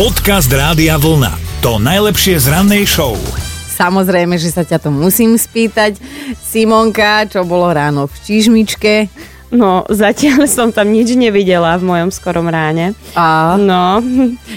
Podcast Rádia Vlna. To najlepšie z rannej show. Samozrejme, že sa ťa to musím spýtať. Simonka, čo bolo ráno v čižmičke? No, zatiaľ som tam nič nevidela v mojom skorom ráne. A, No,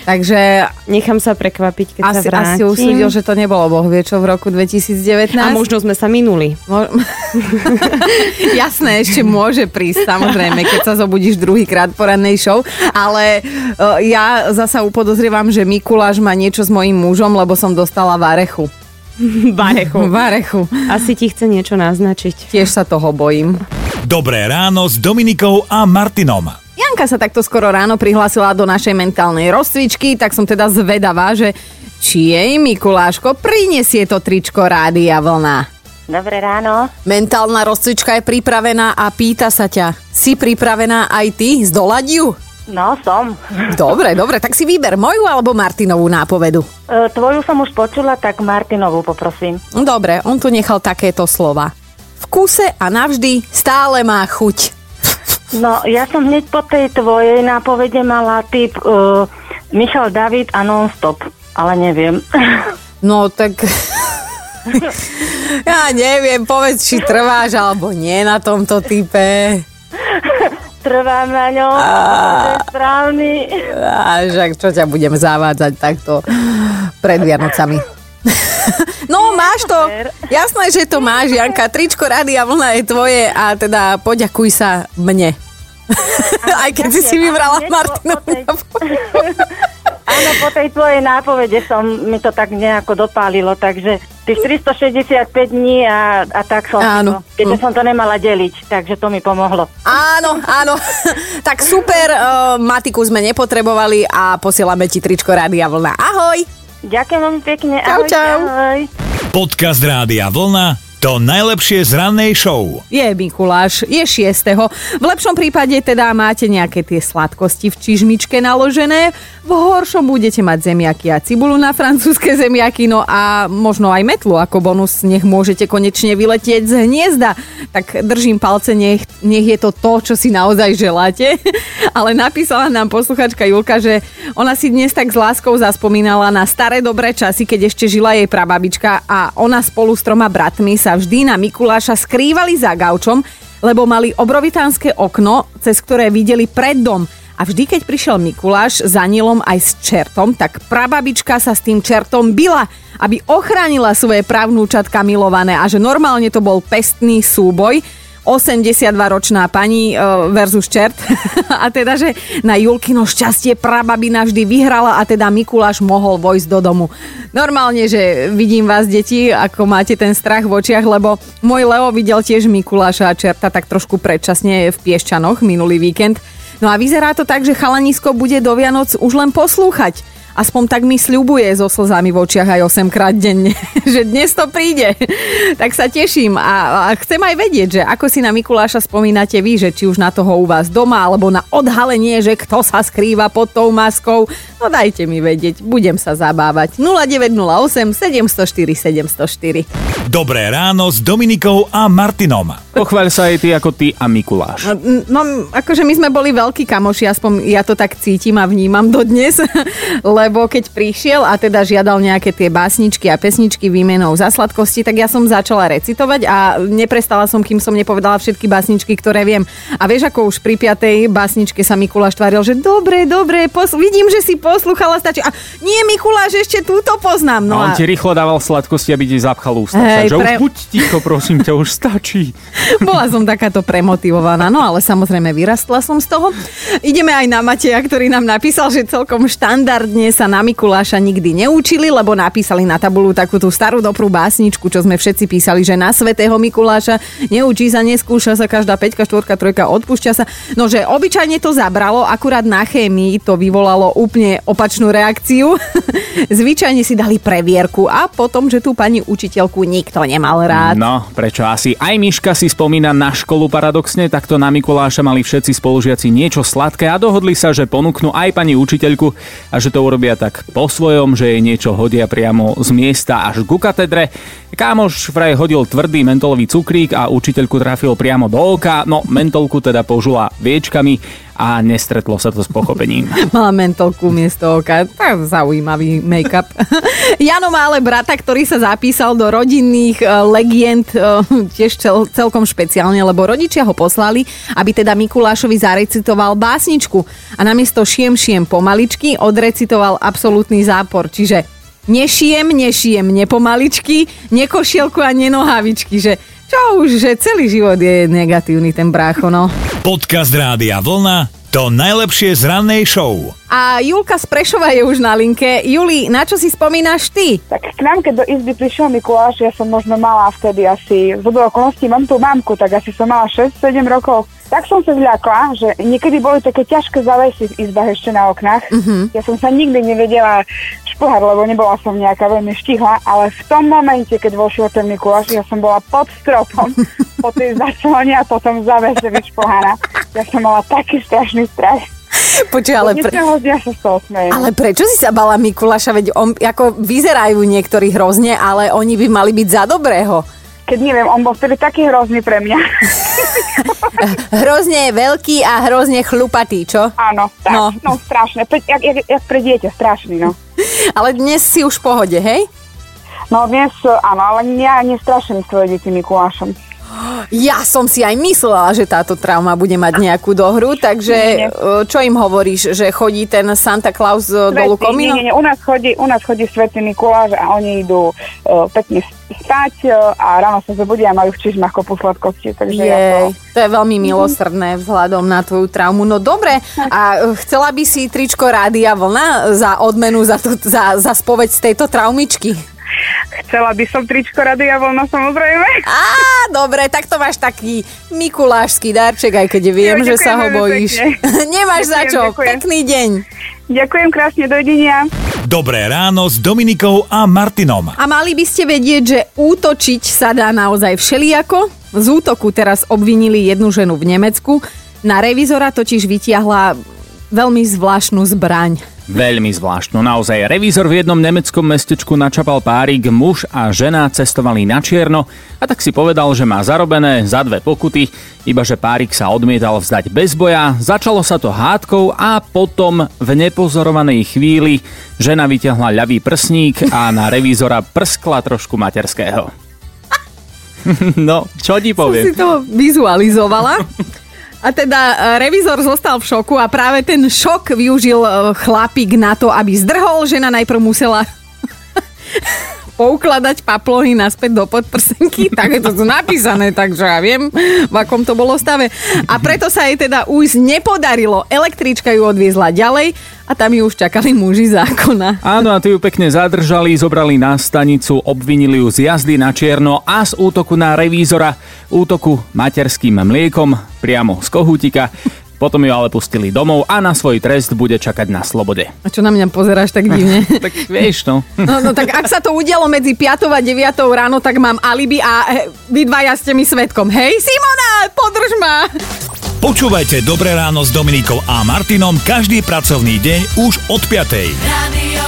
takže nechám sa prekvapiť, keď sa asi, vrátim. asi usúdil, že to nebolo Boh vie čo v roku 2019. A možno sme sa minuli. Mo- Jasné, ešte môže prísť, samozrejme, keď sa zobudíš druhýkrát po rannej show, ale uh, ja zasa upodozrievam, že Mikuláš má niečo s mojím mužom, lebo som dostala varechu. Barechu. Varechu. Asi ti chce niečo naznačiť. Tiež sa toho bojím. Dobré ráno s Dominikou a Martinom. Janka sa takto skoro ráno prihlásila do našej mentálnej rozcvičky, tak som teda zvedavá, že či jej Mikuláško prinesie to tričko Rádia Vlna. Dobré ráno. Mentálna rozcvička je pripravená a pýta sa ťa, si pripravená aj ty z doladiu? No, som. Dobre, dobre, tak si vyber moju alebo Martinovú nápovedu. E, tvoju som už počula, tak Martinovú poprosím. Dobre, on tu nechal takéto slova. Kuse a navždy stále má chuť. No, ja som hneď po tej tvojej nápovede mala typ uh, Michal David a non-stop, ale neviem. No tak... ja neviem, povedz, či trváš alebo nie na tomto type. Trvám na ňom, to je správny. A však čo ťa budem zavádzať takto pred Vianocami. No, máš to. Jasné, že to máš, Janka. Tričko Rádia Vlna je tvoje a teda poďakuj sa mne. Aj keď si si vybrala tej- Áno, po tej tvojej nápovede som mi to tak nejako dopálilo, takže tých 365 dní a, a tak som Áno. to, keďže som to nemala deliť, takže to mi pomohlo. Áno, áno. tak super, uh, Matiku sme nepotrebovali a posielame ti tričko Rádia Vlna. Ahoj! Ďakujem veľmi pekne. Čau, ahojte, čau. Ahoj. Podcast Rádia Vlna. To najlepšie z rannej show. Je Mikuláš, je 6. V lepšom prípade teda máte nejaké tie sladkosti v čižmičke naložené, v horšom budete mať zemiaky a cibulu na francúzske zemiaky, no a možno aj metlu ako bonus, nech môžete konečne vyletieť z hniezda. Tak držím palce, nech, nech je to to, čo si naozaj želáte. Ale napísala nám posluchačka Julka, že ona si dnes tak s láskou zaspomínala na staré dobré časy, keď ešte žila jej prababička a ona spolu s troma bratmi sa vždy na Mikuláša skrývali za gaučom, lebo mali obrovitánske okno, cez ktoré videli pred dom. A vždy, keď prišiel Mikuláš za Nilom aj s čertom, tak prababička sa s tým čertom bila, aby ochránila svoje pravnúčatka milované a že normálne to bol pestný súboj. 82-ročná pani e, versus čert. a teda, že na Julkino šťastie prababina vždy vyhrala a teda Mikuláš mohol vojsť do domu. Normálne, že vidím vás, deti, ako máte ten strach v očiach, lebo môj Leo videl tiež Mikuláša a čerta tak trošku predčasne v Piešťanoch minulý víkend. No a vyzerá to tak, že chalanisko bude do Vianoc už len poslúchať. Aspoň tak mi sľubuje so slzami v očiach aj 8 krát denne, že dnes to príde. tak sa teším a, a chcem aj vedieť, že ako si na Mikuláša spomínate vy, že či už na toho u vás doma, alebo na odhalenie, že kto sa skrýva pod tou maskou. No dajte mi vedieť, budem sa zabávať. 0908 704 704. Dobré ráno s Dominikou a Martinom. Pochváľ sa aj ty ako ty a Mikuláš. No, akože my sme boli veľkí kamoši, aspoň ja to tak cítim a vnímam dodnes, lebo keď prišiel a teda žiadal nejaké tie básničky a pesničky výmenou za sladkosti, tak ja som začala recitovať a neprestala som, kým som nepovedala všetky básničky, ktoré viem. A vieš, ako už pri piatej básničke sa Mikuláš tváril, že dobre, dobre, pos- vidím, že si poslúchala, stačí. A nie, Mikuláš, ešte túto poznám. No No a on a ti rýchlo dával sladkosti, aby ti zapchal ústa. Hej, že pre- už buď ticho, prosím ťa, už stačí. Bola som takáto premotivovaná, no ale samozrejme vyrastla som z toho. Ideme aj na Mateja, ktorý nám napísal, že celkom štandardne sa na Mikuláša nikdy neučili, lebo napísali na tabulu takú tú starú dobrú básničku, čo sme všetci písali, že na svetého Mikuláša neučí sa, neskúša sa každá 5, 4, 3, odpúšťa sa. No, že obyčajne to zabralo, akurát na chémii to vyvolalo úplne opačnú reakciu. Zvyčajne si dali previerku a potom, že tú pani učiteľku nikto nemal rád. No, prečo asi aj Miška si spomína na školu paradoxne, takto na Mikuláša mali všetci spolužiaci niečo sladké a dohodli sa, že ponúknú aj pani učiteľku a že to urobia tak po svojom, že jej niečo hodia priamo z miesta až ku katedre. Kámoš vraj hodil tvrdý mentolový cukrík a učiteľku trafil priamo do oka, no mentolku teda požula viečkami a nestretlo sa to s pochopením. Mala mentolku miesto oka. Tak zaujímavý make-up. Jano má ale brata, ktorý sa zapísal do rodinných e, legend e, tiež cel, celkom špeciálne, lebo rodičia ho poslali, aby teda Mikulášovi zarecitoval básničku a namiesto šiem šiem pomaličky odrecitoval absolútny zápor. Čiže nešijem, nešijem nepomaličky, nekošielku a nenohavičky, že čo už, že celý život je negatívny ten brácho, no. Podcast Rádia Vlna to najlepšie z rannej show. A Julka z Prešova je už na linke. Juli, na čo si spomínaš ty? Tak k nám, keď do izby prišiel Mikuláš, ja som možno mala vtedy asi, z okolností mám tú mamku, tak asi som mala 6-7 rokov. Tak som sa zľakla, že niekedy boli také ťažké zavesy v izbách ešte na oknách. Uh-huh. Ja som sa nikdy nevedela šplhať, lebo nebola som nejaká veľmi štihla, ale v tom momente, keď vošiel ten Mikuláš, ja som bola pod stropom, po tej zaslone a potom zavese vyšplhaná. Ja som mala taký strašný strach. Počuj, ale, pre... ale prečo si sa bala Mikuláša? Veď on, ako vyzerajú niektorí hrozne, ale oni by mali byť za dobrého. Keď neviem, on bol vtedy taký hrozný pre mňa. hrozne veľký a hrozne chlupatý, čo? Áno, tak, no. no strašne. Jak, jak, jak pre dieťa, strašný, no. ale dnes si už v pohode, hej? No dnes, áno, ale ja nestraším svoje deti Mikulášom. Ja som si aj myslela, že táto trauma bude mať nejakú dohru, takže nie, nie. E, čo im hovoríš, že chodí ten Santa Claus Svetý, dolu komino? Nie, nie, u nás chodí, u nás chodí Svetý Mikuláš a oni idú uh, pekne spať uh, a ráno sa zobudia a majú v čižmách kopu sladkosti. Takže Jej, ja to... to je veľmi mhm. milosrdné vzhľadom na tvoju traumu. No dobre, a chcela by si tričko Rádia Vlna za odmenu za, tu, za, za spoveď z tejto traumičky? Chcela by som tričko Radia Voľna samozrejme. Á, dobre, tak to máš taký mikulášsky darček, aj keď viem, jo, že sa ho bojíš. Nemáš ďakujem, za čo. Ďakujem. Pekný deň. Ďakujem krásne, dovidenia. Dobré ráno s Dominikou a Martinom. A mali by ste vedieť, že útočiť sa dá naozaj všelijako. Z útoku teraz obvinili jednu ženu v Nemecku. Na revizora totiž vytiahla veľmi zvláštnu zbraň. Veľmi zvláštno. Naozaj, revízor v jednom nemeckom mestečku načapal párik, muž a žena cestovali na čierno a tak si povedal, že má zarobené za dve pokuty, iba že párik sa odmietal vzdať bez boja, začalo sa to hádkou a potom v nepozorovanej chvíli žena vyťahla ľavý prsník a na revízora prskla trošku materského. No, čo ti poviem? Som si to vizualizovala. A teda e, revizor zostal v šoku a práve ten šok využil e, chlapík na to, aby zdrhol. Žena najprv musela poukladať paplohy naspäť do podprsenky, tak je to tu napísané, takže ja viem, v akom to bolo stave. A preto sa jej teda už nepodarilo. Električka ju odviezla ďalej a tam ju už čakali muži zákona. Áno, a ty ju pekne zadržali, zobrali na stanicu, obvinili ju z jazdy na čierno a z útoku na revízora, útoku materským mliekom priamo z kohútika. Potom ju ale pustili domov a na svoj trest bude čakať na slobode. A čo na mňa pozeráš tak divne? tak vieš no. no. No tak ak sa to udialo medzi 5 a 9 ráno, tak mám alibi a he, vy dvaja ste mi svetkom. Hej Simona, podrž ma! Počúvajte Dobré ráno s Dominikou a Martinom každý pracovný deň už od 5. Radio